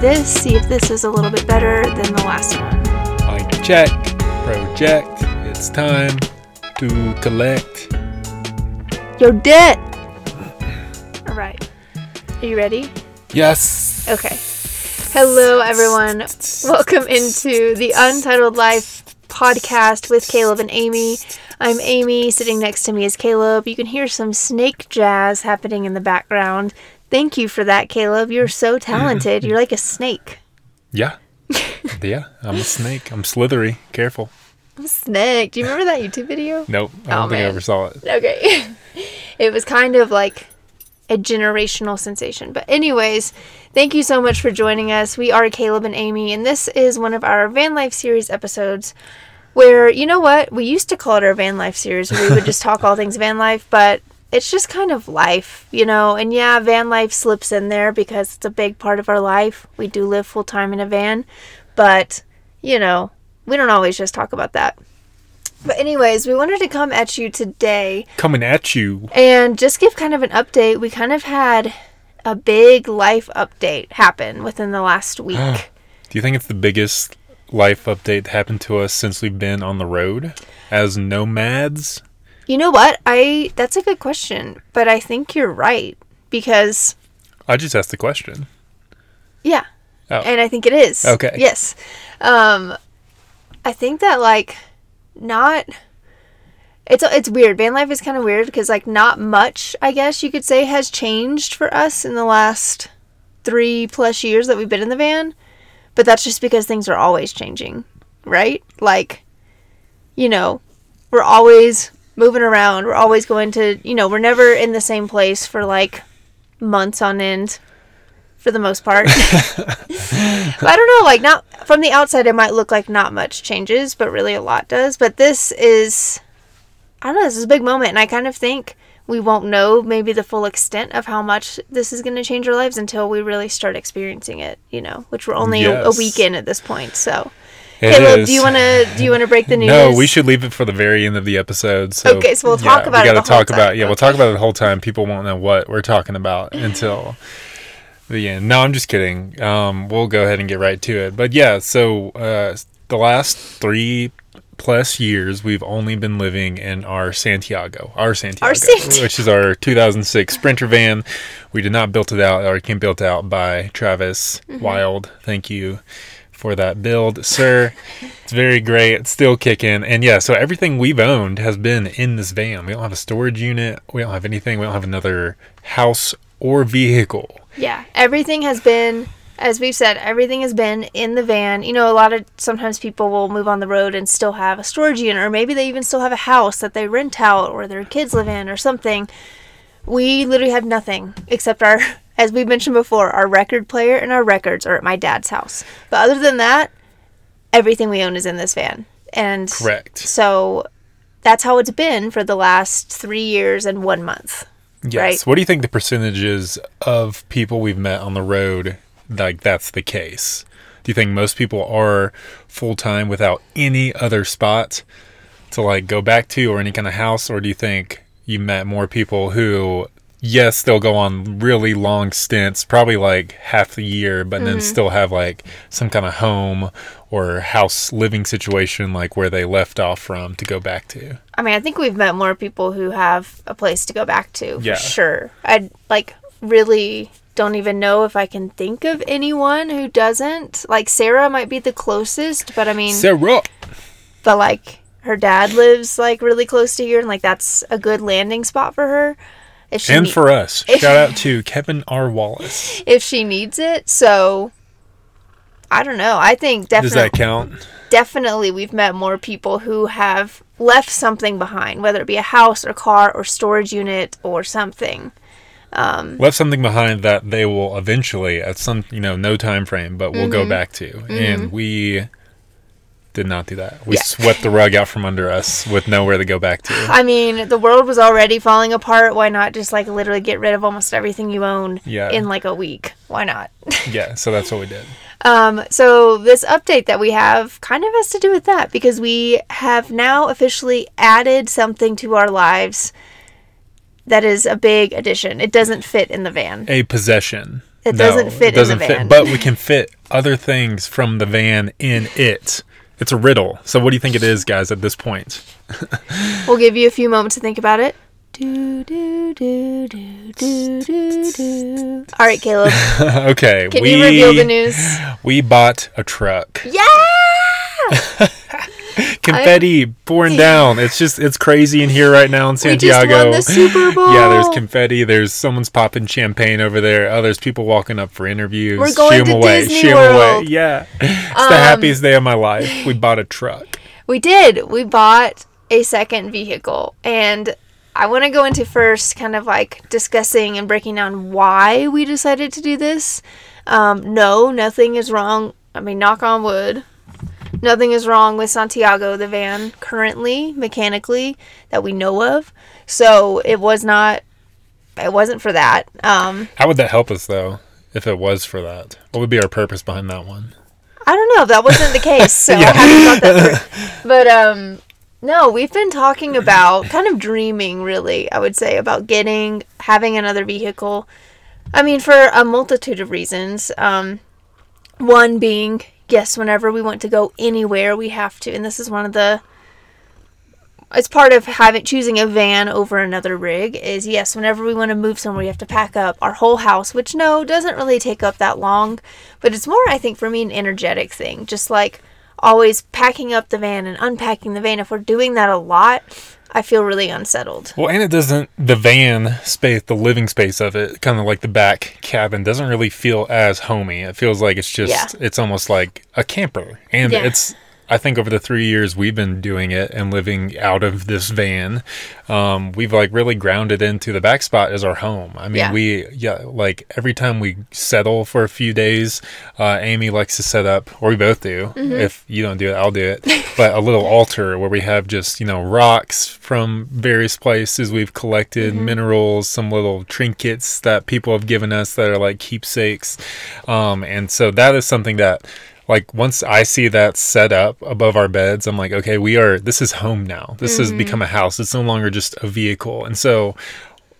this, see if this is a little bit better than the last one. Mic check, project. It's time to collect. Your debt! Alright. Are you ready? Yes. Okay. Hello, everyone. Welcome into the Untitled Life podcast with Caleb and Amy. I'm Amy. Sitting next to me is Caleb. You can hear some snake jazz happening in the background. Thank you for that, Caleb. You're so talented. You're like a snake. Yeah. yeah, I'm a snake. I'm slithery. Careful. I'm a snake. Do you remember that YouTube video? Nope. I Oh, don't think I ever saw it. Okay. it was kind of like a generational sensation. But, anyways, thank you so much for joining us. We are Caleb and Amy, and this is one of our van life series episodes where, you know what? We used to call it our van life series we would just talk all things van life, but it's just kind of life, you know? And yeah, van life slips in there because it's a big part of our life. We do live full time in a van, but, you know, we don't always just talk about that. But, anyways, we wanted to come at you today Coming at you. and just give kind of an update. We kind of had a big life update happen within the last week. Do you think it's the biggest life update that happened to us since we've been on the road as nomads? You know what? I that's a good question, but I think you're right because I just asked the question. yeah. Oh. And I think it is. Okay. Yes. Um I think that like not it's it's weird. Van life is kind of weird because like not much, I guess you could say, has changed for us in the last three plus years that we've been in the van. But that's just because things are always changing, right? Like, you know, we're always moving around. We're always going to, you know, we're never in the same place for like months on end for the most part. I don't know, like not from the outside it might look like not much changes, but really a lot does. But this is I don't know, this is a big moment and I kind of think we won't know maybe the full extent of how much this is going to change our lives until we really start experiencing it, you know, which we're only a, a week in at this point. So, It Caleb, is. do you want to do you want to break the news? No, we should leave it for the very end of the episode. So Okay, so we'll talk about we it the whole talk about yeah, we'll talk about it the whole time. People won't know what we're talking about until the end. No, I'm just kidding. Um, we'll go ahead and get right to it. But yeah, so uh, the last three plus years, we've only been living in our Santiago, our Santiago, Santiago. which is our 2006 Sprinter van. We did not build it out, or it came built out by Travis Mm-hmm. Wild. Thank you for that build, sir. It's very great. It's still kicking. And yeah, so everything we've owned has been in this van. We don't have a storage unit. We don't have anything. We don't have another house or vehicle. Yeah, everything has been, as we've said, everything has been in the van. You know, a lot of sometimes people will move on the road and still have a storage unit, or maybe they even still have a house that they rent out or their kids live in or something. We literally have nothing except our, as we mentioned before, our record player and our records are at my dad's house. But other than that, everything we own is in this van. And Correct. so that's how it's been for the last three years and one month. Yes. Right. What do you think the percentage is of people we've met on the road like that's the case? Do you think most people are full time without any other spot to like go back to or any kind of house or do you think you met more people who yes, they'll go on really long stints, probably like half the year, but then mm-hmm. still have like some kind of home or house living situation like where they left off from to go back to? I mean, I think we've met more people who have a place to go back to for Yeah. sure. I like really don't even know if I can think of anyone who doesn't. Like Sarah might be the closest, but I mean, Sarah. but like her dad lives like really close to here, and like that's a good landing spot for her. If she And nee- for us, shout out to Kevin R. Wallace. if she needs it, so I don't know. I think Does definitely that count? definitely we've met more people who have left something behind, whether it be a house or car or storage unit or something. Left something behind that they will eventually, at some, you know, no time frame, but we'll Mm-hmm. go back to. And we did not do that. We Yeah. swept the rug out from under us with nowhere to go back to. I mean, the world was already falling apart. Why not just like literally get rid of almost everything you own Yeah. in like a week? Why not? yeah, so that's what we did. Um, so this update that we have kind of has to do with that because we have now officially added something to our lives that is a big addition. It doesn't fit in the van. A possession. It No, doesn't fit it doesn't in the fit, van. but we can fit other things from the van in it. It's a riddle. So what do you think it is, guys, at this point? we'll give you a few moments to think about it. Do, do, do, do, do, do, do. All right, Caleb. okay, Can we you reveal the news? we bought a truck. Yeah! Confetti pouring down. It's just it's crazy in here right now in Santiago. the Super Bowl. Yeah, there's confetti. There's someone's popping champagne over there. Oh, there's people walking up for interviews. We're going Shoo to away. Disney Shoo. World. Um, Yeah, it's the happiest day of my life. We bought a truck. We did. We bought a second vehicle. And I want to go into first kind of like discussing and breaking down why we decided to do this. Um, no, nothing is wrong. I mean, knock on wood. Nothing is wrong with Santiago, the van, currently, mechanically, that we know of. So it was not, it wasn't for that. Um, How would that help us though? If it was for that, what would be our purpose behind that one? I don't know. That wasn't the case, so I haven't that through. But um, no, we've been talking about kind of dreaming, really. I would say about getting having another vehicle. I mean, for a multitude of reasons. Um, one being, yes, whenever we want to go anywhere, we have to, and this is one of the. It's part of having choosing a van over another rig. Is yes, whenever we want to move somewhere, we have to pack up our whole house, which no doesn't really take up that long, but it's more, I think, for me, an energetic thing. Just like always packing up the van and unpacking the van. If we're doing that a lot, I feel really unsettled. Well, and it doesn't. The van space, the living space of it, kind of like the back cabin, doesn't really feel as homey. It feels like it's just. Yeah. It's almost like a camper, and Yeah. it's. I think over the three years we've been doing it and living out of this van, um, we've like really grounded into the back spot as our home. I mean, Yeah. we yeah, like every time we settle for a few days, uh, Amy likes to set up, or we both do. Mm-hmm. If you don't do it, I'll do it. but a little altar where we have just you know rocks from various places we've collected, Mm-hmm. minerals, some little trinkets that people have given us that are like keepsakes, um, and so that is something that. Like once I see that set up above our beds, I'm like, okay, we are. This is home now. This has mm-hmm. become a house. It's no longer just a vehicle. And so,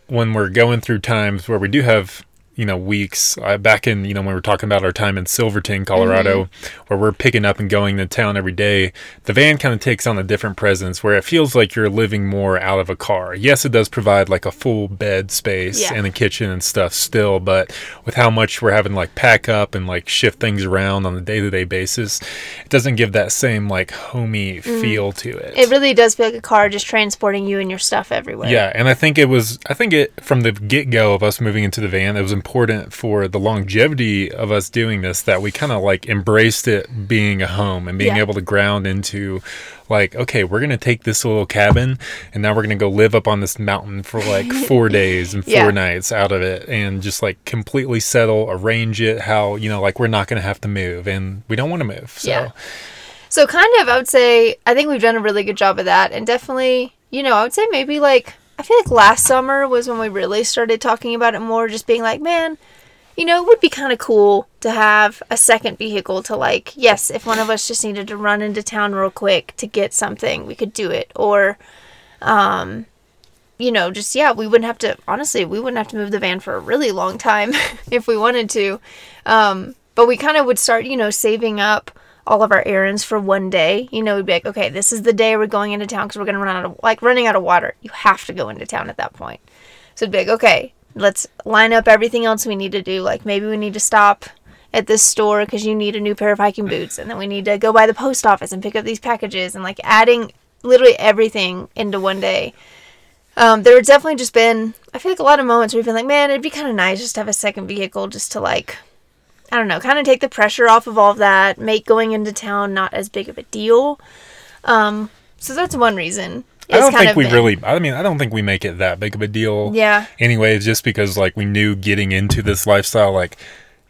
when we're going through times where we do have you know weeks uh, back in you know when we were talking about our time in silverton colorado where we're picking up and going to town every day the van kind of takes on a different presence where it feels like you're living more out of a car yes it does provide like a full bed space Yeah. and a kitchen and stuff still but with how much we're having like pack up and like shift things around on a day-to-day basis it doesn't give that same like homey feel to it It really does feel like a car just transporting you and your stuff everywhere. yeah, and I think it was I think it from the get go of us moving into the van, it was important for the longevity of us doing this that we kind of like embraced it being a home and being Yeah. able to ground into like, okay, we're gonna take this little cabin and now we're gonna go live up on this mountain for like four days and four Yeah. nights out of it and just like completely settle, arrange it how, you know, like we're not gonna have to move and we don't want to move. So Yeah. So kind of, I would say, I think we've done a really good job of that, and definitely, you know, I would say maybe like I feel like last summer was when we really started talking about it more, just being like, man, you know, it would be kind of cool to have a second vehicle to like, yes, if one of us just needed to run into town real quick to get something, we could do it, or, um, you know, just yeah, we wouldn't have to. Honestly, we wouldn't have to move the van for a really long time if we wanted to. Um, but we kind of would start, you know, saving up all of our errands for one day. You know, we'd be like, okay, this is the day we're going into town because we're gonna run out of like running out of water. You have to go into town at that point. So it'd be like, okay, let's line up everything else we need to do. Like maybe we need to stop at this store because you need a new pair of hiking boots, and then we need to go by the post office and pick up these packages, and like adding literally everything into one day. Um, there have definitely just been, I feel like a lot of moments where you've been like, man, it'd be kind of nice just to have a second vehicle just to like, I don't know, kind of take the pressure off of all of that, make going into town not as big of a deal. Um, so that's one reason. I don't think we been- really. I mean, I don't think we make it that big of a deal. Yeah. Anyways, just because like we knew getting into this lifestyle, like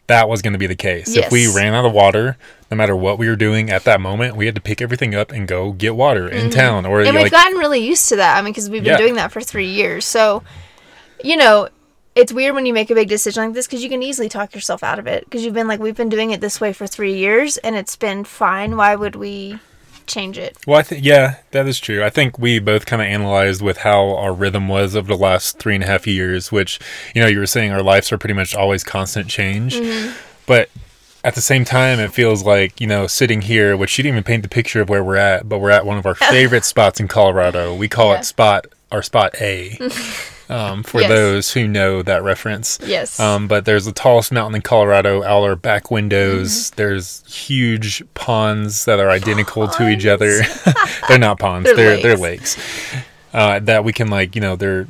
that was going to be the case. If we ran out of water, no matter what we were doing at that moment, we had to pick everything up and go get water in town. Or Mm-hmm. And we've like, gotten really used to that. I mean, because we've been Yeah. doing that for three years. So, you know, it's weird when you make a big decision like this because you can easily talk yourself out of it because you've been like, we've been doing it this way for three years and it's been fine. Why would we change it. Well, I think yeah, that is true. I think we both kind of analyzed with how our rhythm was over the last three and a half years, which you know you were saying our lives are pretty much always constant change, Mm-hmm. but at the same time, it feels like you know sitting here, which you didn't even paint the picture of where we're at, but we're at one of our favorite spots in Colorado. We call Yeah. it spot our spot A. Um, for Yes. those who know that reference, Yes. um, but there's the tallest mountain in Colorado. Our back windows. Mm-hmm. There's huge ponds that are identical to each other. they're not ponds. They're They're they're lakes. Uh, that we can like you know they're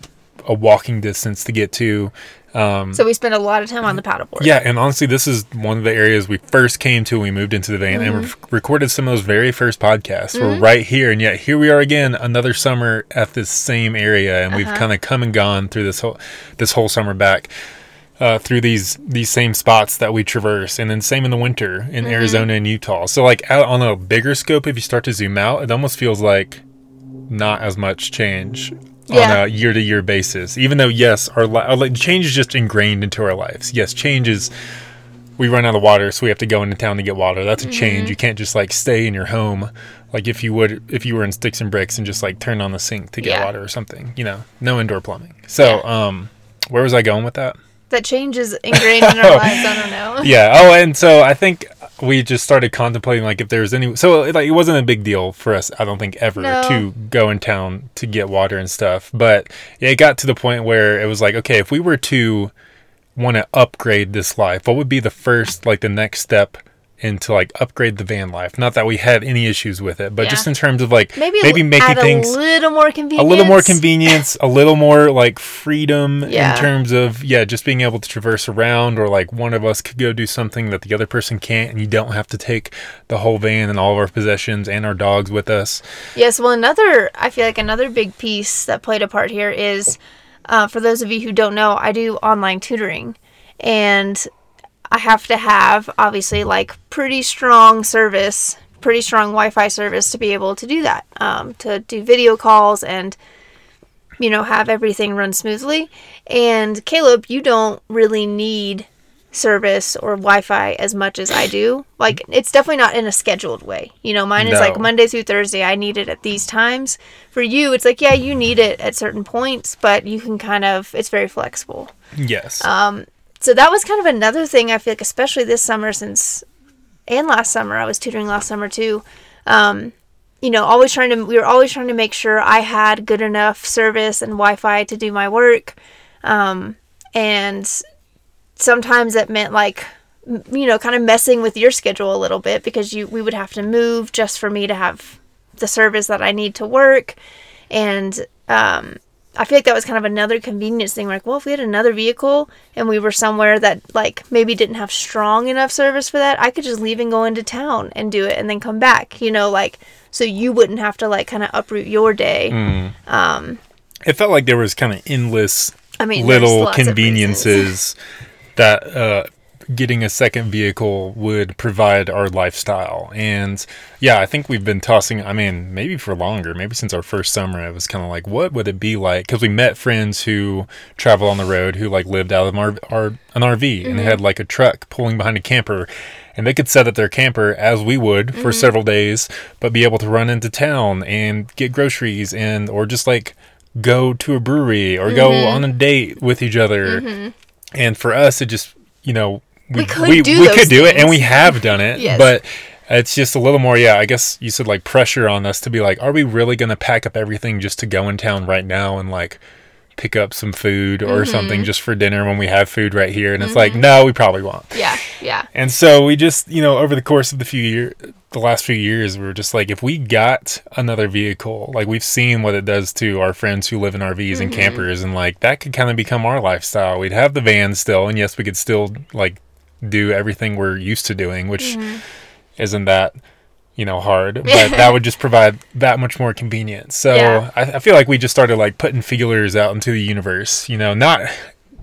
a walking distance to get to. Um, so we spend a lot of time on the paddleboard. yeah, and honestly, this is one of the areas we first came to when we moved into the van and Mm-hmm. re- recorded some of those very first podcasts. We're right here, and yet here we are again, another summer at this same area, and we've Uh-huh. kind of come and gone through this whole this whole summer back. Uh, through these these same spots that we traverse, and then same in the winter in Mm-hmm. Arizona and Utah. So like out on a bigger scope, if you start to zoom out, it almost feels like not as much change on a year to year basis. Even though yes, our, li- our li- change is just ingrained into our lives. Yes, change is we run out of water, so we have to go into town to get water. That's a change. You can't just like stay in your home like if you would if you were in sticks and bricks and just like turn on the sink to get Yeah. water or something. You know, no indoor plumbing. So, um, where was I going with that? That change is ingrained in our lives. I don't know. yeah. Oh, and so I think we just started contemplating like if there's any. So like it wasn't a big deal for us. I don't think ever No. to go in town to get water and stuff. But yeah, it got to the point where it was like, okay, if we were to want to upgrade this life, what would be the first like the next step? Into like upgrade the van life not that we had any issues with it but Yeah. just in terms of like Maybe maybe making things a little more convenience, a little more convenience, a little more like freedom Yeah. in terms of yeah, just being able to traverse around or like one of us could go do something that the other person can't and you don't have to take the whole van and all of our possessions and our dogs with us. Yes, well, another, I feel like another big piece that played a part here is uh, for those of you who don't know, I do online tutoring. And I have to have, obviously, like pretty strong service, pretty strong Wi Fi service to be able to do that, um, to do video calls and, you know, have everything run smoothly. And Caleb, you don't really need service or Wi-Fi as much as I do. Like it's definitely not in a scheduled way. You know, mine is like Monday through Thursday. I need it at these times. For you, it's like yeah, you need it at certain points, but you can kind of it's very flexible. Yes. Um, So that was kind of another thing I feel like, especially this summer, since and last summer I was tutoring last summer too. Um, you know, always trying to we were always trying to make sure I had good enough service and Wi-Fi to do my work, um, and sometimes it meant like you know kind of messing with your schedule a little bit because you we would have to move just for me to have the service that I need to work, and um, I feel like that was kind of another convenience thing. Like, well, if we had another vehicle and we were somewhere that like maybe didn't have strong enough service for that, I could just leave and go into town and do it and then come back. You know, like so you wouldn't have to like kind of uproot your day. Mm. Um, it felt like there was kind of endless I mean, little lots of reasons. conveniences that uh, getting a second vehicle would provide our lifestyle. And yeah, I think we've been tossing, I mean, maybe for longer, maybe since our first summer, it was kind of like, what would it be like? Because we met friends who travel on the road who like lived out of our, our, an RV and mm-hmm. had like a truck pulling behind a camper. And they could set up their camper as we would for mm-hmm. several days, but be able to run into town and get groceries and, or just like go to a brewery or go Mm-hmm. on a date with each other. Mm-hmm. And for us, it just, you know, We could we, do we could do it and we have done it. Yes. But it's just a little more, yeah, I guess you said like pressure on us to be like, are we really going to pack up everything just to go in town right now and like pick up some food or Mm-hmm. something just for dinner when we have food right here? And it's like, no, we probably won't. Yeah, yeah, And so we just, you know, over the course of the few year, the last few years, we were just like, if we got another vehicle, like we've seen what it does to our friends who live in RVs and campers, and like that could kind of become our lifestyle. We'd have the van still, and yes, we could still like do everything we're used to doing, which isn't that you know hard, but that would just provide that much more convenience. So Yeah. I, I feel like we just started like putting feelers out into the universe, you know, not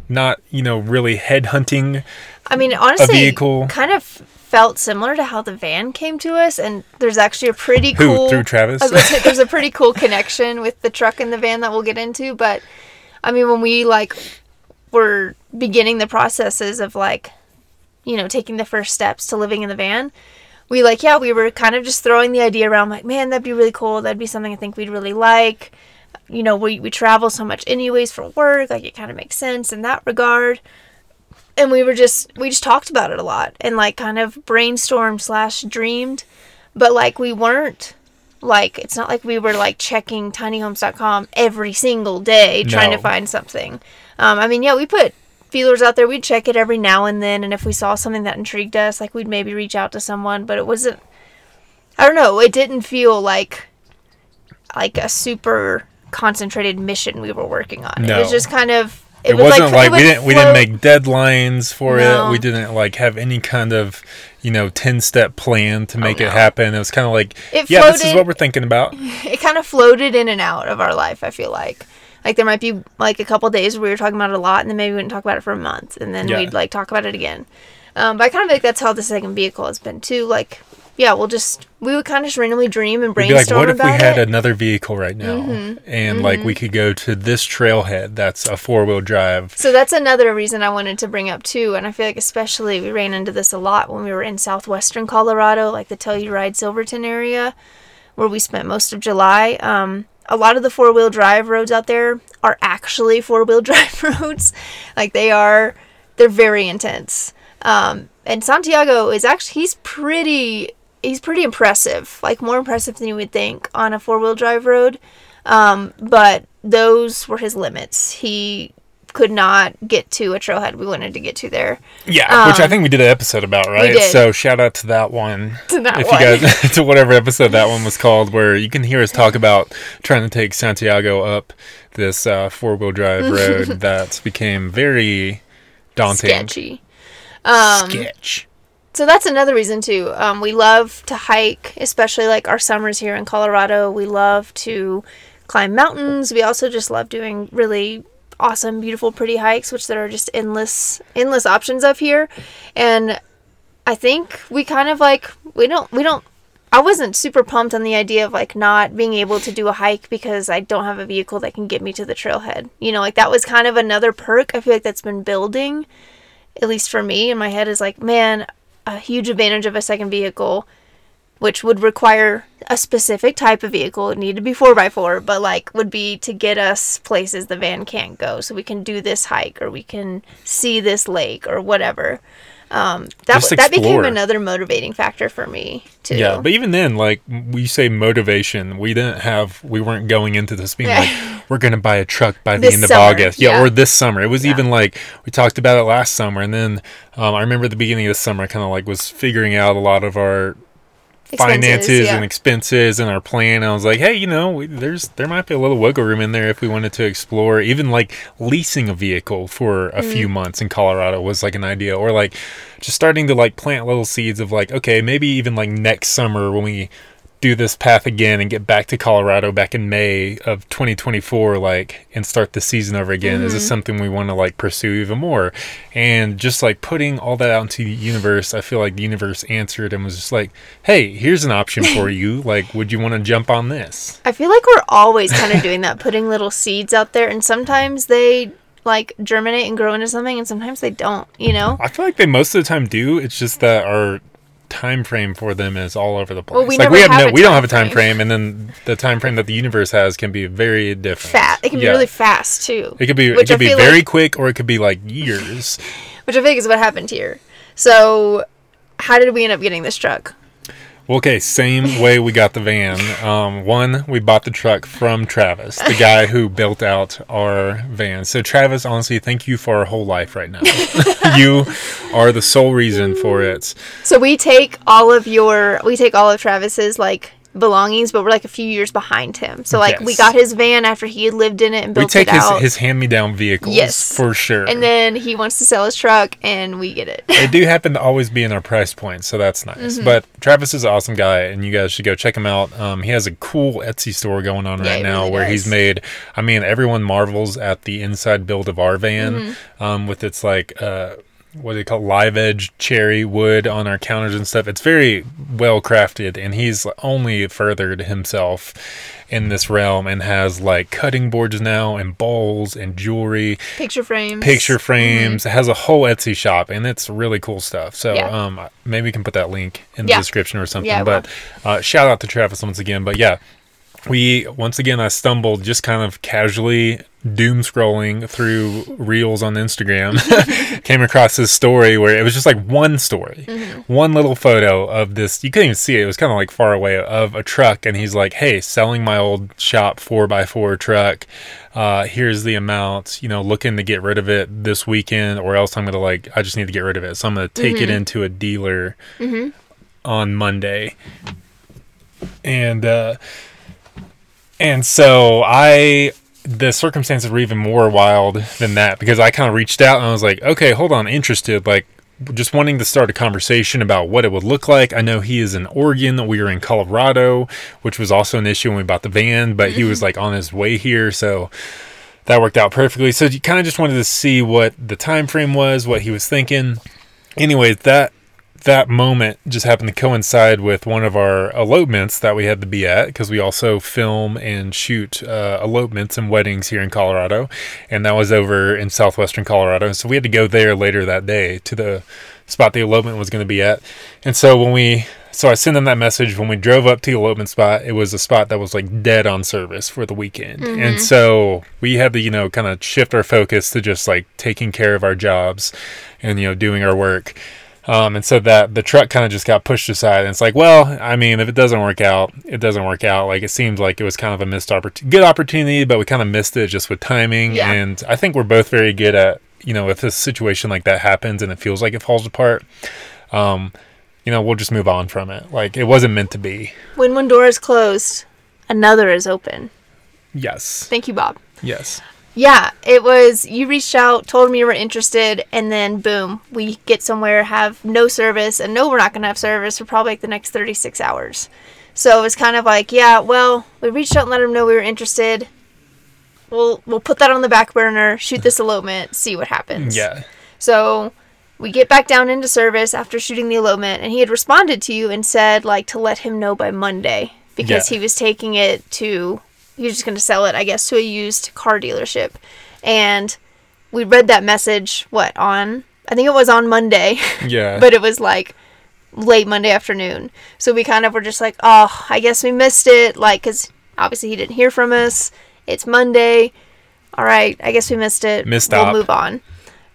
not you know really head hunting I mean, honestly, vehicle. kind of felt similar to how the van came to us, and there's actually a pretty Who, cool. through Travis? I was gonna say, there's a pretty cool connection with the truck and the van that we'll get into, but I mean, when we like were beginning the processes of like, you know, taking the first steps to living in the van, we like yeah we were kind of just throwing the idea around like man that'd be really cool. That'd be something i think we'd really like. You know we, we travel so much anyways for work like it kind of makes sense in that regard. And we were just we just talked about it a lot and like kind of brainstormed slash dreamed. But like we weren't like it's not like we were like checking tinyhomes.com every single day trying to find something. Um, i mean yeah we put feelers out there we'd check it every now and then and if we saw something that intrigued us like we'd maybe reach out to someone but it wasn't i don't know it didn't feel like like a super concentrated mission we were working on No. it No. was just kind of It, would, wasn't like, it we would didn't we didn't make deadlines for No. it. We didn't like have any kind of you know ten step plan to oh, make Oh, it happen. It was kind of like It yeah, this is what we're thinking about. it kind of floated in and out of our life i feel like like there might be like a couple days where we were talking about it a lot and then maybe we wouldn't talk about it for a month and then Yeah. we'd like talk about it again um, but i kind of like that's how the second vehicle has been too like yeah we'll just we would kind of just randomly dream and We'd be like, brainstorm what if we had it Mm-hmm. another vehicle right now, and like we could go to this trailhead that's a four wheel drive. so that's another reason i wanted to bring up too and i feel like especially we ran into this a lot when we were in southwestern colorado like the telluride silverton area where we spent most of july um, a lot of the four-wheel drive roads out there are actually four-wheel drive roads. Like they are they're very intense. Um, and santiago is actually he's pretty he's pretty impressive like more impressive than you would think on a four-wheel drive road. Um, but those were his limits. He could not get to a trailhead we wanted to get to there Yeah, which I think we did an episode about, right? Um, did. So shout out to that one. To that if one. you guys to whatever episode that one was called, where you can hear us talk about trying to take Santiago up this uh, four wheel drive road that became very daunting. sketchy Um, Sketch. So that's another reason too. Um, we love to hike, especially like our summers here in Colorado. We love to climb mountains. We also just love doing really awesome, beautiful, pretty hikes, which there are just endless, endless options of here. And I think we kind of like we don't we don't. I wasn't super pumped on the idea of like not being able to do a hike because I don't have a vehicle that can get me to the trailhead. You know, like that was kind of another perk. I feel like that's been building at least for me in my head is like man a huge advantage of a second vehicle which would require a specific type of vehicle. It needed to be 4x4 but like would be to get us places the van can't go. So we can do this hike or we can see this lake or whatever. Um, that, that became another motivating factor for me too. Yeah, but even then, like we say motivation, we didn't have, we weren't going into this being like, we're gonna buy a truck by the This end of summer, August, yeah, yeah. or this summer. It was even like we talked about it last summer, and then um, I remember the beginning of the summer, I kind of like was figuring out a lot of our finances yeah. and expenses and our plan. I was like, hey, you know, we, there's there might be a little wiggle room in there if we wanted to explore. Even like leasing a vehicle for a Mm. few months in Colorado was like an idea, or like just starting to like plant little seeds of like, okay, maybe even like next summer when we do this path again and get back to Colorado back in May of 2024 like and start the season over again is this Mm-hmm. something we want to like pursue even more and just like putting all that out into the universe I feel like the universe answered and was just like hey here's an option for you like would you want to jump on this I feel like we're always kind of doing that, putting little seeds out there, and sometimes they like germinate and grow into something, and sometimes they don't. You know? I feel like they most of the time do it's just that our time frame for them is all over the place Well, we like never we have, have no we don't have a time frame. frame and then the time frame that the universe has can be very different Fat. It can be really fast too. It could be Which it could be very like- quick or it could be like years. which I think is what happened here. So, how did we end up getting this truck? Well, okay, same way we got the van. Um, one, we bought the truck from Travis, the guy who built out our van. So Travis, honestly, thank you for our whole life right now. you are the sole reason for it. So we take all of your, we take all of Travis's like belongings, but we're like a few years behind him. So like we got his van after he had lived in it and We built take it his, out, his hand-me-down vehicles Yes. for sure. and then he wants to sell his truck, and we get it. they do happen to always be in our price point, so that's nice. Mm-hmm. But Travis is an awesome guy, and you guys should go check him out. Um, he has a cool Etsy store going on right he now really where he's made. I mean, everyone marvels at the inside build of our van Mm-hmm. um, with its like. Uh, what do you call live edge cherry wood on our counters and stuff. It's very well crafted, and he's only furthered himself in this realm and has like cutting boards now and bowls and jewelry, Picture frames. picture frames. It has a whole Etsy shop, and it's really cool stuff. So Yeah. um, maybe we can put that link in the Yeah. description or something. Yeah, but uh, shout out to Travis once again. But yeah, we once again I stumbled just kind of casually doom scrolling through reels on Instagram. Came across this story where it was just like one story one little photo of this you couldn't even see it it was kind of like far away of a truck and he's like hey selling my old shop 4x4 truck. Uh, here's the amount you know looking to get rid of it this weekend or else i'm gonna like i just need to get rid of it. So i'm gonna take it into a dealer on monday. And uh and so I the circumstances were even more wild than that because I kind of reached out and I was like, okay, hold on, interested, like just wanting to start a conversation about what it would look like. I know he is in Oregon, we are in Colorado, which was also an issue when we bought the van, but he was mm-hmm. like on his way here, so that worked out perfectly. So you kind of just wanted to see what the time frame was, what he was thinking. Anyways, that that moment just happened to coincide with one of our elopements that we had to be at because we also film and shoot uh, elopements and weddings here in Colorado, and that was over in southwestern Colorado. So we had to go there later that day to the spot the elopement was going to be at. And so when we so I sent them that message when we drove up to the elopement spot. It was a spot that was like dead on service for the weekend, and so we had to you know kind of shift our focus to just like taking care of our jobs and you know doing our work. Um, and so that the truck kind of just got pushed aside. And it's like, well, I mean, if it doesn't work out, it doesn't work out. Like it seemed like it was kind of a missed opportunity, good opportunity, but we kind of missed it just with timing. Yeah. And I think we're both very good at, you know, if a situation like that happens and it feels like it falls apart, um, you know, we'll just move on from it. Like it wasn't meant to be. When one door is closed, another is open. Yes. Thank you, Bob. Yes. Yeah, it was. You reached out, told me you were interested, and then boom, we get somewhere, have no service, and no, we're not going to have service for probably like the next 36 hours. So it was kind of like, yeah, well, we reached out and let them know we were interested. We'll we'll put that on the back burner, shoot this elopement, see what happens. Yeah. So we get back down into service after shooting the elopement, and he had responded to you and said like to let him know by Monday because Yeah. he was taking it to he was just going to sell it, I guess, to a used car dealership. And we read that message what on I think it was on Monday, Yeah. but it was like late Monday afternoon. So we kind of were just like, oh, I guess we missed it, like because obviously he didn't hear from us. It's Monday. All right, I guess we missed it. Missed We'll op. move on.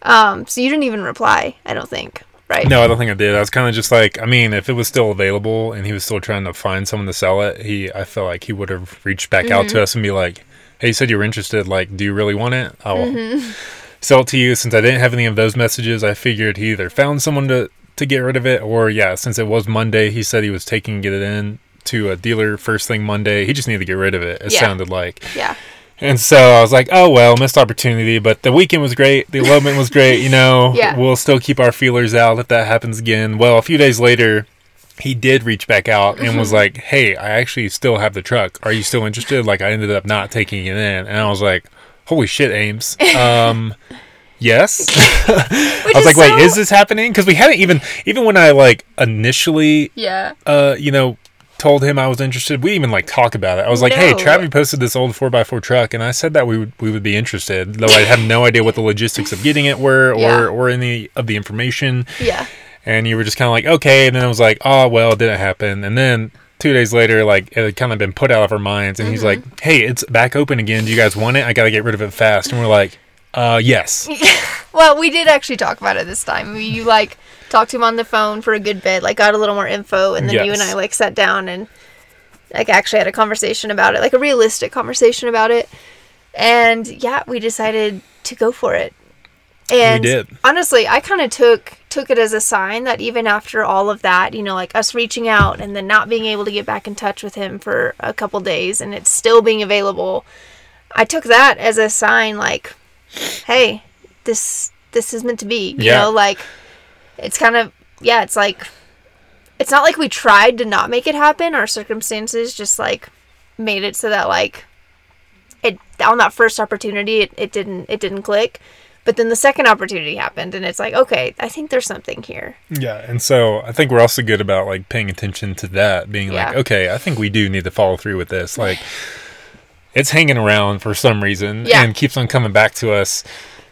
Um, so you didn't even reply, I don't think, right? No, I don't think I did. I was kind of just like, I mean, if it was still available and he was still trying to find someone to sell it, he, I felt like he would have reached back out Mm-hmm. to us and be like, "Hey, you said you were interested. Like, do you really want it? I'll Mm-hmm. sell it to you." Since I didn't have any of those messages, I figured he either found someone to to get rid of it, or yeah, since it was Monday, he said he was taking get it in to a dealer first thing Monday. He just needed to get rid of it. It Yeah. sounded like. Yeah. And so I was like, oh, well, missed opportunity, but the weekend was great. The elopement was great. You know, Yeah. we'll still keep our feelers out if that happens again. Well, a few days later, he did reach back out and was like, hey, I actually still have the truck. Are you still interested? Like, I ended up not taking it in. And I was like, holy shit, Ames. Um, yes. I was like, wait, is this happening? Because we hadn't even, even when I like initially Yeah. uh, you know, told him I was interested. We didn't even like talk about it. I was like, "Hey, No. Travis posted this old four x four truck, and I said that we would we would be interested, though I had no idea what the logistics of getting it were or Yeah. or any of the information." Yeah. And you were just kind of like, "Okay," and then I was like, "Oh well, it didn't happen." And then two days later, like it had kind of been put out of our minds, and he's Mm-hmm. like, "Hey, it's back open again. Do you guys want it? I got to get rid of it fast." And we're like, "Uh, yes." Well, we did actually talk about it this time. You like talked to him on the phone for a good bit, like got a little more info, and then you and I like sat down and like actually had a conversation about it, like a realistic conversation about it. And yeah, we decided to go for it. And did. honestly, I kind of took took it as a sign that even after all of that, you know, like us reaching out and then not being able to get back in touch with him for a couple days and it's still being available, I took that as a sign like, hey, this this is meant to be. You Yeah. know, like it's kind of yeah, it's like it's not like we tried to not make it happen. Our circumstances just like made it so that like it on that first opportunity it, it didn't it didn't click. But then the second opportunity happened, and it's like, okay, I think there's something here. Yeah, and so I think we're also good about like paying attention to that, being like, okay, I think we do need to follow through with this. Like, it's hanging around for some reason Yeah. and keeps on coming back to us.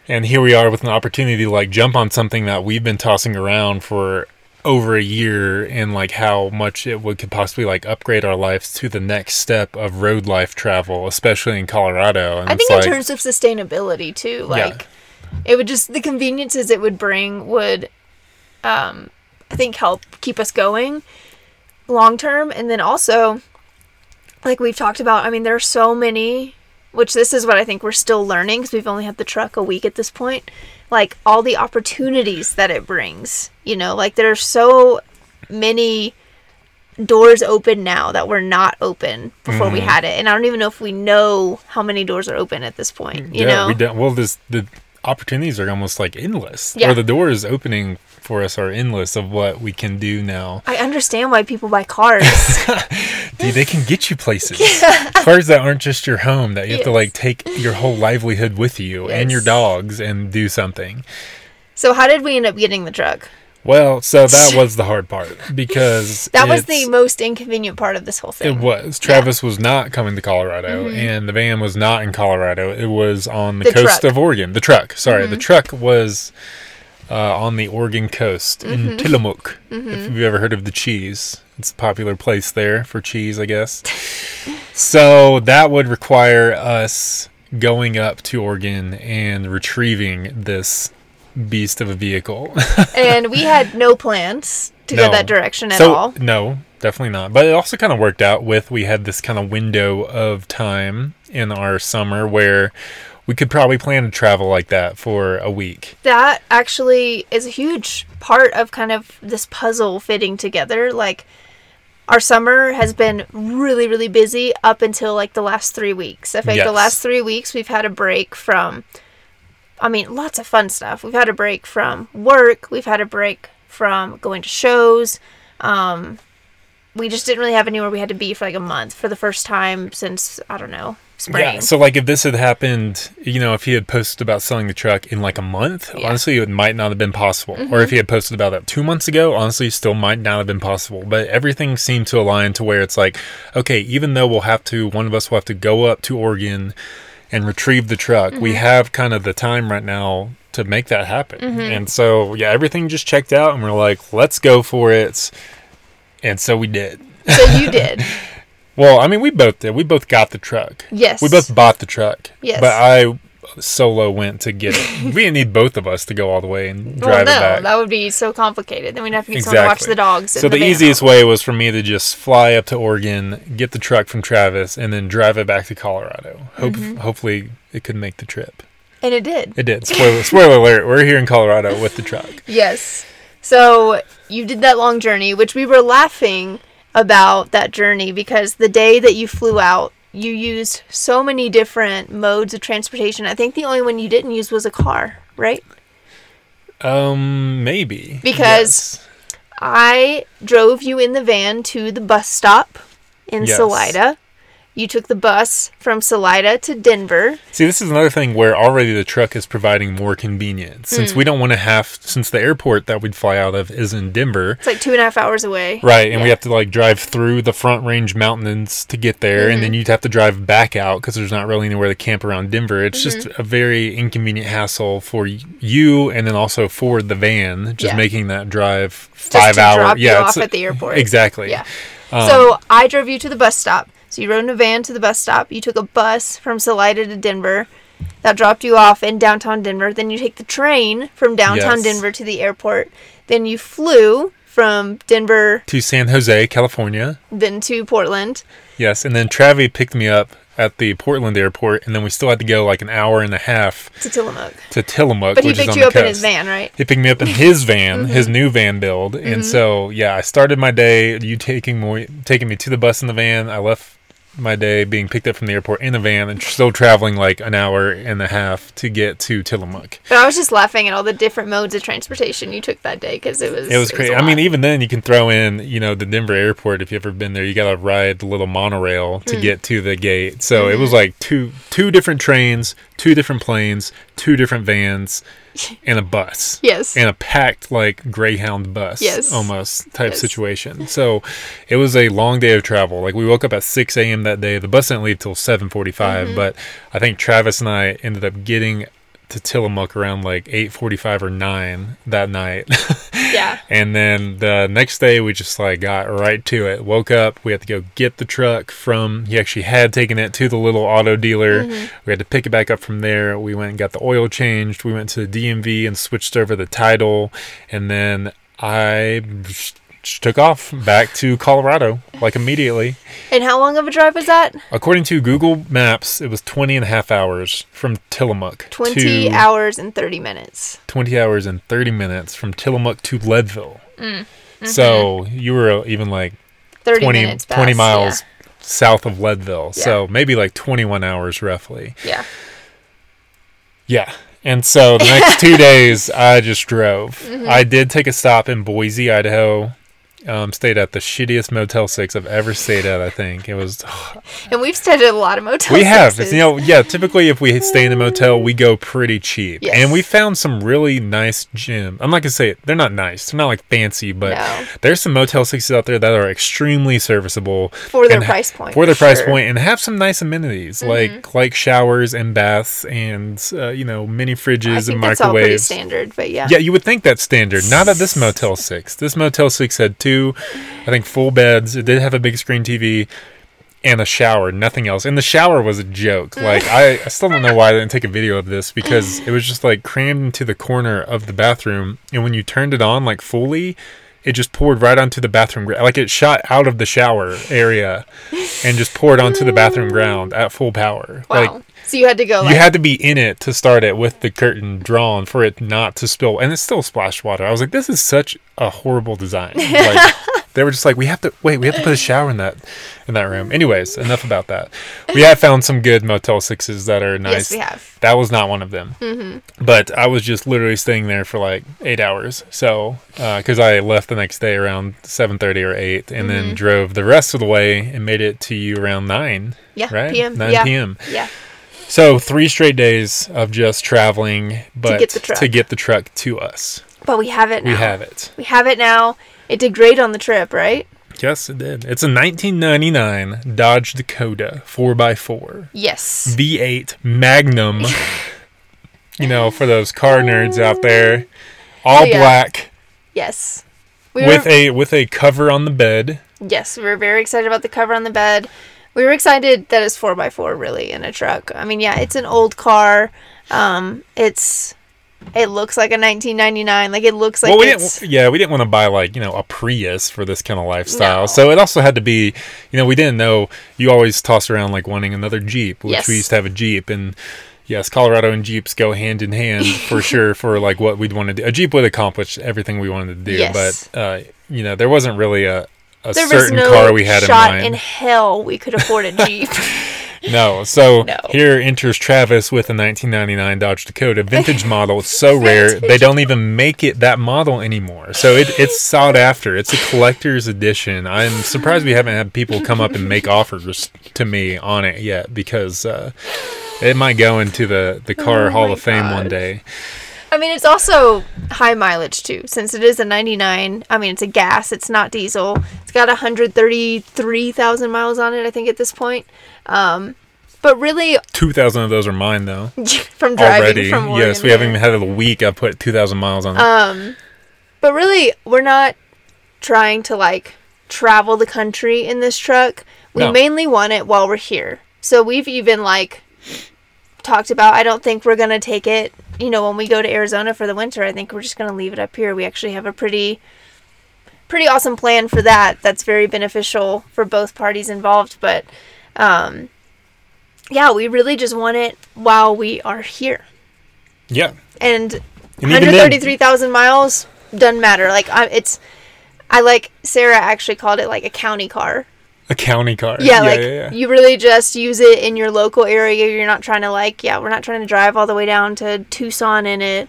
And here we are with an opportunity to like jump on something that we've been tossing around for over a year and like how much it would could possibly like upgrade our lives to the next step of road life travel, especially in Colorado. And I think like, in terms of sustainability too, Yeah. like it would just the conveniences it would bring would, um, I think help keep us going long term, and then also, like we've talked about, I mean, there are so many. Which this is what I think we're still learning because we've only had the truck a week at this point. Like all the opportunities that it brings, you know, like there are so many doors open now that were not open before Mm-hmm. we had it and i don't even know if we know how many doors are open at this point you yeah, know we don't. Well, this the opportunities are almost like endless. Yeah. Or the doors opening for us are endless of what we can do now. i understand why people buy cars Dude, they can get you places. Cars that aren't just your home that you have to like take your whole livelihood with you and your dogs and do something. so how did we end up getting the truck Well, so that was the hard part because that was the most inconvenient part of this whole thing It was. Travis was not coming to Colorado, and the van was not in Colorado. It was on the, Mm-hmm. The coast truck. Mm-hmm. of Oregon. The truck, sorry, the truck was uh, on the Oregon coast Mm-hmm. in Tillamook. If you've ever heard of the cheese, it's a popular place there for cheese, I guess. so that would require us going up to Oregon and retrieving this beast of a vehicle. and we had no plans to No. go that direction at so, all No, definitely not. But it also kind of worked out with we had this kind of window of time in our summer where we could probably plan to travel like that for a week. that actually is a huge part of kind of this puzzle fitting together. Like, our summer has been really, really busy up until like the last three weeks. I think the last three weeks we've had a break from, I mean, lots of fun stuff. We've had a break from work, we've had a break from going to shows. Um, we just didn't really have anywhere we had to be for like a month for the first time since, I don't know, spring. Yeah. So like if this had happened, you know, if he had posted about selling the truck in like a month, Yeah. Mm-hmm. honestly, it might not have been possible. Or if he had posted about that two months ago, honestly, still might not have been possible. But everything seemed to align to where it's like, okay, even though we'll have to, one of us will have to go up to Oregon and retrieve the truck, we Mm-hmm. have kind of the time right now to make that happen. Mm-hmm. And so, yeah, everything just checked out, and we're like, let's go for it. And so we did. so you did. Well, I mean, we both did. We both got the truck. Yes. We both bought the truck. Yes. But I solo went to get it. we didn't need both of us to go all the way and drive well, it no, back. that would be so complicated. Then we'd have to get someone to watch the dogs. so in the, easiest way was for me to just fly up to Oregon, get the truck from Travis, and then drive it back to Colorado. Hope Mm-hmm. hopefully it could make the trip. and it did. It did. Spoiler spoiler alert. We're here in Colorado with the truck. Yes. So you did that long journey, which we were laughing about that journey because the day that you flew out, you used so many different modes of transportation. I think the only one you didn't use was a car, right? Um, maybe Because- Yes. I drove you in the van to the bus stop in Yes. Salida. You took the bus from Salida to Denver. See, this is another thing where already the truck is providing more convenience. Hmm. Since we don't want to have, since the airport that we'd fly out of is in Denver, It's like two and a half hours away. Right, and we have to like drive through the Front Range Mountains to get there, and Mm-hmm. then you'd have to drive back out because there's not really anywhere to camp around Denver. It's just Mm-hmm. a very inconvenient hassle for you, and then also for the van, just Yeah. making that drive five hours. yeah, off at the airport. Exactly. Yeah. Um, so I drove you to the bus stop. So you rode in a van to the bus stop. You took a bus from Salida to Denver. That dropped you off in downtown Denver. Then you take the train from downtown Yes. Denver to the airport. Then you flew from Denver to San Jose, California. then to Portland. Yes, and then Travi picked me up at the Portland airport, and then we still had to go like an hour and a half to Tillamook. to Tillamook, But he picked you up in his van, right? He picked me up in his van, his Mm-hmm. new van build, and so yeah, I started my day. You taking me taking me to the bus in the van. I left my day being picked up from the airport in a van and still traveling like an hour and a half to get to Tillamook. But I was just laughing at all the different modes of transportation you took that day because it was It was crazy. I mean, even then, you can throw in, you know, the Denver airport. If you've ever been there, you got to ride the little monorail to Mm. get to the gate. So it Mm-hmm. was like two two different trains, two different planes, two different vans, and a bus. yes, And a packed like Greyhound bus, Yes. almost type Yes. situation. So it was a long day of travel. Like we woke up at six a.m. that day. The bus didn't leave till seven Mm-hmm. but I think Travis and I ended up getting to Tillamook around like eight forty-five or nine that night. yeah, And then the next day, we just like got right to it. Woke up, we had to go get the truck from. He actually had taken it to the little auto dealer. Mm-hmm. We had to pick it back up from there. We went and got the oil changed. We went to the DMV and switched over the title, and then I took off back to Colorado like immediately. and how long of a drive was that? According to Google Maps, it was 20 and a half hours from Tillamook. Twenty to hours and thirty minutes. 20 hours and 30 minutes from Tillamook to Leadville. Mm, So you were even like Thirty 20, minutes. 20 past, miles south of Leadville. Yeah. So maybe like 21 hours roughly. Yeah. Yeah. And so the next two days, I just drove. Mm-hmm. I did take a stop in Boise, Idaho. Um, stayed at the shittiest Motel 6 I've ever stayed at, I think. It was. And we've stayed at a lot of motels. we have you know yeah typically if we stay in a motel we go pretty cheap Yes. and we found some really nice gym i'm not gonna say it they're not nice they're not like fancy but No. there's some motel sixes out there that are extremely serviceable for their price point. for their price sure. Mm-hmm. point and have some nice amenities like like showers and baths and uh, you know mini I fridges think and that's all pretty microwaves standard, but yeah. yeah, you would think that's standard. Not at this Motel 6. This Motel 6 had two, I think, full beds. It did have a big screen TV and a shower, nothing else. And the shower was a joke. Like, I, I still don't know why I didn't take a video of this because it was just like crammed into the corner of the bathroom. And when you turned it on, like fully, it just poured right onto the bathroom. Like, it shot out of the shower area and just poured onto the bathroom ground at full power. Wow. Like, so you had to go like you had to be in it to start it with the curtain drawn for it not to spill, and it still splashed water. I was like, "This is such a horrible design." Like, they were just like, "We have to wait. We have to put a shower in that in that room." Anyways, enough about that. We have found some good Motel Sixes that are nice. Yes, we have. That was not one of them. Mm-hmm. But I was just literally staying there for like eight hours. So, because I left the next day around seven thirty or eight, and Mm-hmm. then drove the rest of the way and made it to you around nine. Yeah. Right. PM. Nine yeah. p.m. Yeah. So three straight days of just traveling, but get the truck. to get the truck to us. But we have it now. We have it. We have it now. It did great on the trip, right? Yes, it did. It's a 1999 Dodge Dakota 4x4 Yes. V8 Magnum. you know, for those car nerds out there, all Oh, yeah. black Yes. We with were, a with a cover on the bed. yes, we were very excited about the cover on the bed. We were excited that it's four x four really in a truck. I mean, yeah, it's an old car. Um, it's it looks like a 1999. Like it looks like well, we didn't. Yeah, we didn't want to buy like you know a Prius for this kind of lifestyle. No. So it also had to be, you know, we didn't know. You always toss around like wanting another Jeep, which Yes. we used to have a Jeep, and yes, Colorado and Jeeps go hand in hand for sure for like what we'd want to do. A Jeep would accomplish everything we wanted to do, Yes. but uh, you know, there wasn't really a a there was certain no car we had in shot mind. in hell we could afford a Jeep. No. So No. here enters Travis with a 1999 Dodge Dakota vintage model. It's so rare they don't even make it that model anymore. So it, it's sought after. It's a collector's edition. I'm surprised we haven't had people come up and make offers to me on it yet because uh, it might go into the the car Oh Hall of Fame one day. I mean, it's also high mileage too, since it is a 99. I mean, it's a gas, it's not diesel. It's got 133,000 miles on it, I think, at this point. Um, but really, Two thousand of those are mine though. from driving Already, from Oregon, yes, we haven't even had it a week. I put two thousand miles on it. Um, but really, we're not trying to like travel the country in this truck. We No. mainly want it while we're here. So we've even like talked about. I don't think we're gonna take it. You know, when we go to Arizona for the winter, I think we're just gonna leave it up here. We actually have a pretty, pretty awesome plan for that. That's very beneficial for both parties involved. But, um, yeah, we really just want it while we are here. yeah, And and 133,000 miles doesn't matter. Like I, it's, I like Sarah actually called it like a county car A county car. Yeah, like yeah, yeah. you really just use it in your local area. You're not trying to like, yeah, we're not trying to drive all the way down to Tucson in it.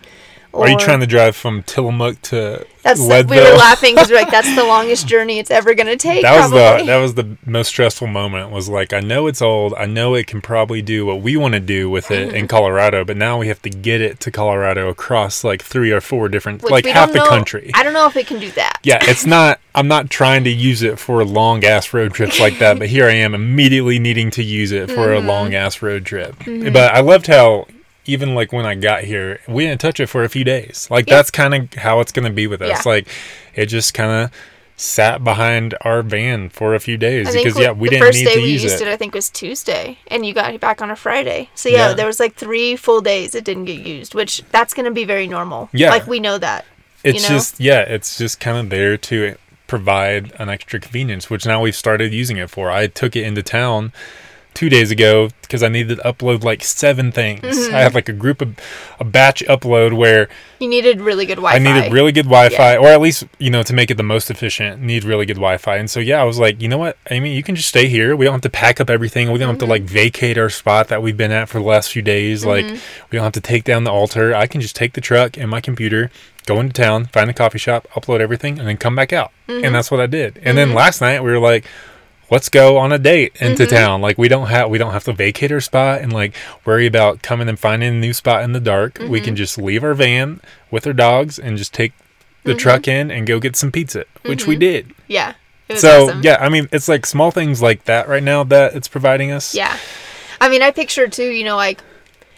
Are you trying to drive from Tillamook to That's Leadville? we were laughing because we're like, that's the longest journey it's ever gonna take. that was probably. the that was the most stressful moment was like I know it's old I know it can probably do what we want to do with it Mm-hmm. in Colorado but now we have to get it to Colorado across like three or four different Which like half the know- country I don't know if it can do that. yeah it's not I'm not trying to use it for long ass road trips like that but here I am immediately needing to use it for Mm-hmm. a long ass road trip but I loved how even like when I got here, we didn't touch it for a few days. Like Yeah. that's kind of how it's gonna be with us. Yeah. Like it just kind of sat behind our van for a few days because yeah, we didn't first need day to we use used it. it. I think was Tuesday, and you got it back on a Friday. So yeah, Yeah. there was like three full days it didn't get used, which that's gonna be very normal. Yeah. like we know that. It's you know? just yeah, it's just kind of there to provide an extra convenience, which now we've started using it for. I took it into town two days ago because I needed to upload like seven things. Mm-hmm. I had like a group of a batch upload where You needed really good Wi-Fi. I needed really good Wi-Fi, or at least you know to make it the most efficient, need really good Wi-Fi. And so yeah, I was like, you know what, Amy, you can just stay here. We don't have to pack up everything. We don't have to like Mm-hmm. vacate our spot that we've been at for the last few days. Like we don't have to take down the altar. I can just take the truck and my computer, go into town, find a coffee shop, upload everything, and then come back out. Mm-hmm. And that's what I did. And then last night we were like. Let's go on a date into Mm-hmm. town. Like we don't have we don't have to vacate our spot and like worry about coming and finding a new spot in the dark. We Mm-hmm. can just leave our van with our dogs and just take the Mm-hmm. truck in and go get some pizza, which we did. Yeah. So awesome. yeah, I mean, it's like small things like that right now that it's providing us. Yeah. I mean, I picture too, you know, like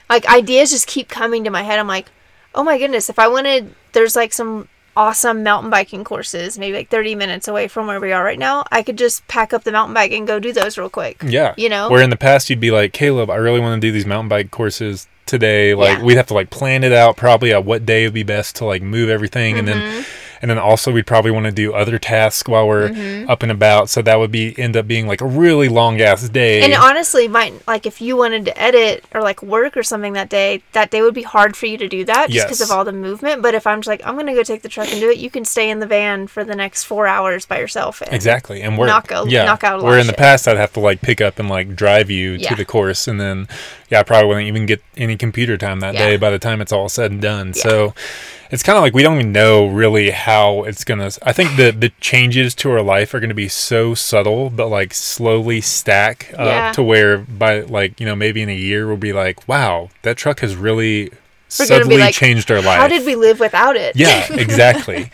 like ideas just keep coming to my head. I'm like, "Oh my goodness, if I wanted there's like some awesome mountain biking courses, maybe like 30 minutes away from where we are right now. I could just pack up the mountain bike and go do those real quick." Yeah. You know? Where in the past you'd be like, Caleb, I really want to do these mountain bike courses today. Like Yeah. we'd have to like plan it out probably at what day would be best to like move everything and Mm-hmm. then and then also we'd probably want to do other tasks while we're Mm-hmm. up and about. So that would be end up being like a really long ass day. And honestly, might like if you wanted to edit or like work or something that day, that day would be hard for you to do that just because Yes. of all the movement. But if I'm just like, I'm gonna go take the truck and do it, you can stay in the van for the next four hours by yourself. And Exactly, and work. knock a- yeah. knock out a lot Where in the shit. past I'd have to like pick up and like drive you Yeah. to the course, and then yeah, I probably wouldn't even get any computer time that Yeah. day by the time it's all said and done. Yeah. So it's kind of like we don't even know really how it's gonna. I think the the changes to our life are gonna be so subtle, but like slowly stack up Yeah. to where by like you know maybe in a year we'll be like, wow, that truck has really We're suddenly like, changed our life. How did we live without it? Yeah, exactly.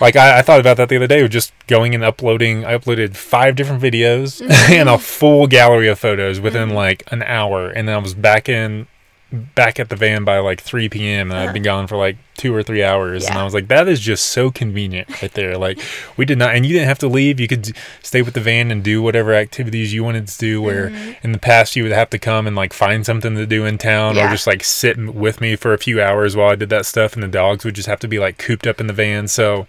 like I, I thought about that the other day with just going and uploading. I uploaded five different videos Mm-hmm. and a full gallery of photos within like an hour, and then I was back in back at the van by like 3 p.m. and I'd been gone for like two or three hours, and Uh-huh. I was like, that is just so convenient right there. Like we did not, and you didn't have to leave. You could stay with the van and do whatever activities you wanted to do. Where Mm-hmm. in the past you would have to come and like find something to do in town, or just like sit with me for a few hours while I did that stuff, and the dogs would just have to be like cooped up in the van. So.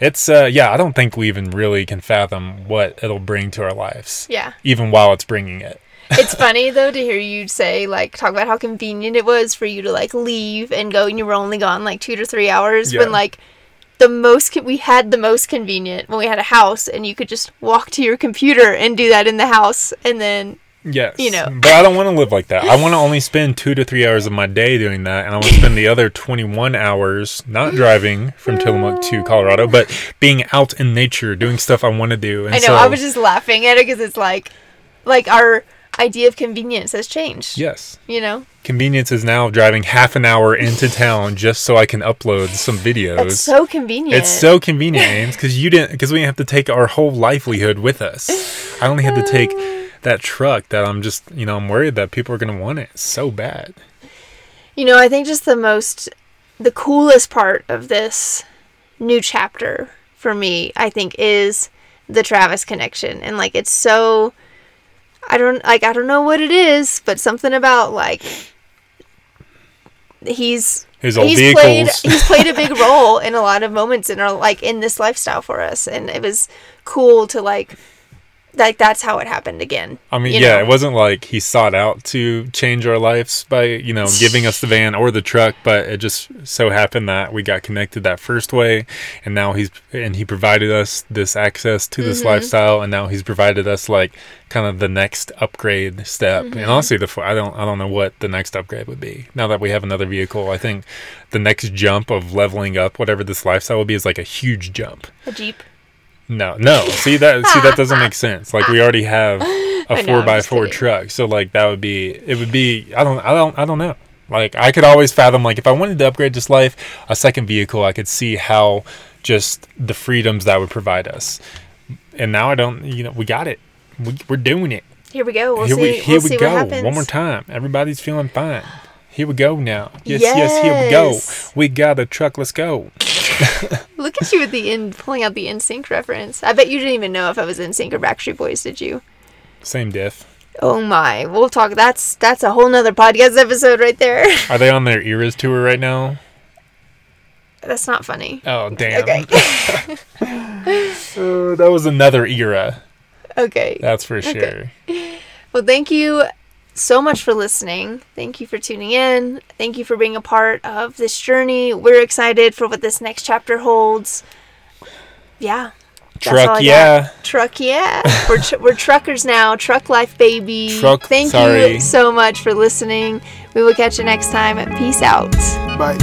It's uh yeah, I don't think we even really can fathom what it'll bring to our lives. Yeah. Even while it's bringing it. It's funny though to hear you say like talk about how convenient it was for you to like leave and go and you were only gone like 2 to 3 hours Yeah. when like the most we had the most convenient when we had a house and you could just walk to your computer and do that in the house and then Yes. You know. But I don't want to live like that. I want to only spend two to three hours of my day doing that. And I want to spend the other 21 hours not driving from Tillamook to Colorado, but being out in nature, doing stuff I want to do. And I know so, I was just laughing at it because it's like like our idea of convenience has changed. Yes. You know? Convenience is now driving half an hour into town just so I can upload some videos. It's so convenient. It's so convenient, Ames, because you didn't, because we didn't have to take our whole livelihood with us. I only had to take that truck that I'm just, you know, I'm worried that people are going to want it so bad. You know, I think just the most, the coolest part of this new chapter for me, I think, is the Travis connection. And like, it's so, I don't, like, I don't know what it is, but something about like, he's, His old he's vehicles. played, he's played a big role in a lot of moments in our, like, in this lifestyle for us. And it was cool to like, like that's how it happened again. I mean, yeah, know? it wasn't like he sought out to change our lives by, you know, giving us the van or the truck, but it just so happened that we got connected that first way, and now he's and he provided us this access to Mm-hmm. this lifestyle, and now he's provided us like kind of the next upgrade step. Mm-hmm. And honestly, the I don't I don't know what the next upgrade would be. Now that we have another vehicle, I think the next jump of leveling up whatever this lifestyle will be is like a huge jump. a Jeep. No, no. See that? See that doesn't make sense. Like we already have a four by four truck, so like that would be. It would be. I don't. I don't. I don't know. Like I could always fathom. Like if I wanted to upgrade this life, a second vehicle, I could see how just the freedoms that would provide us. And now I don't. You know, we got it. We, we're doing it. Here we go. We'll here see. we here we'll we go. One more time. Everybody's feeling fine. Here we go now. Yes, yes, here we go. We got a truck. Let's go. Look at you at the end, pulling out the NSYNC reference. I bet you didn't even know if I was NSYNC or Backstreet Boys, did you? Same diff. Oh my, we'll talk. That's that's a whole nother podcast episode right there. Are they on their eras tour right now? that's not funny. Oh damn. Okay. Uh, that was another era. okay. That's for sure. Well, thank you so much for listening. Thank you for tuning in. Thank you for being a part of this journey. We're excited for what this next chapter holds. Yeah. That's all Truck, got. yeah. Truck, yeah. We're, tr- we're truckers now. Truck life, baby. Truck, Thank sorry. you so much for listening. We will catch you next time. Peace out. Bye.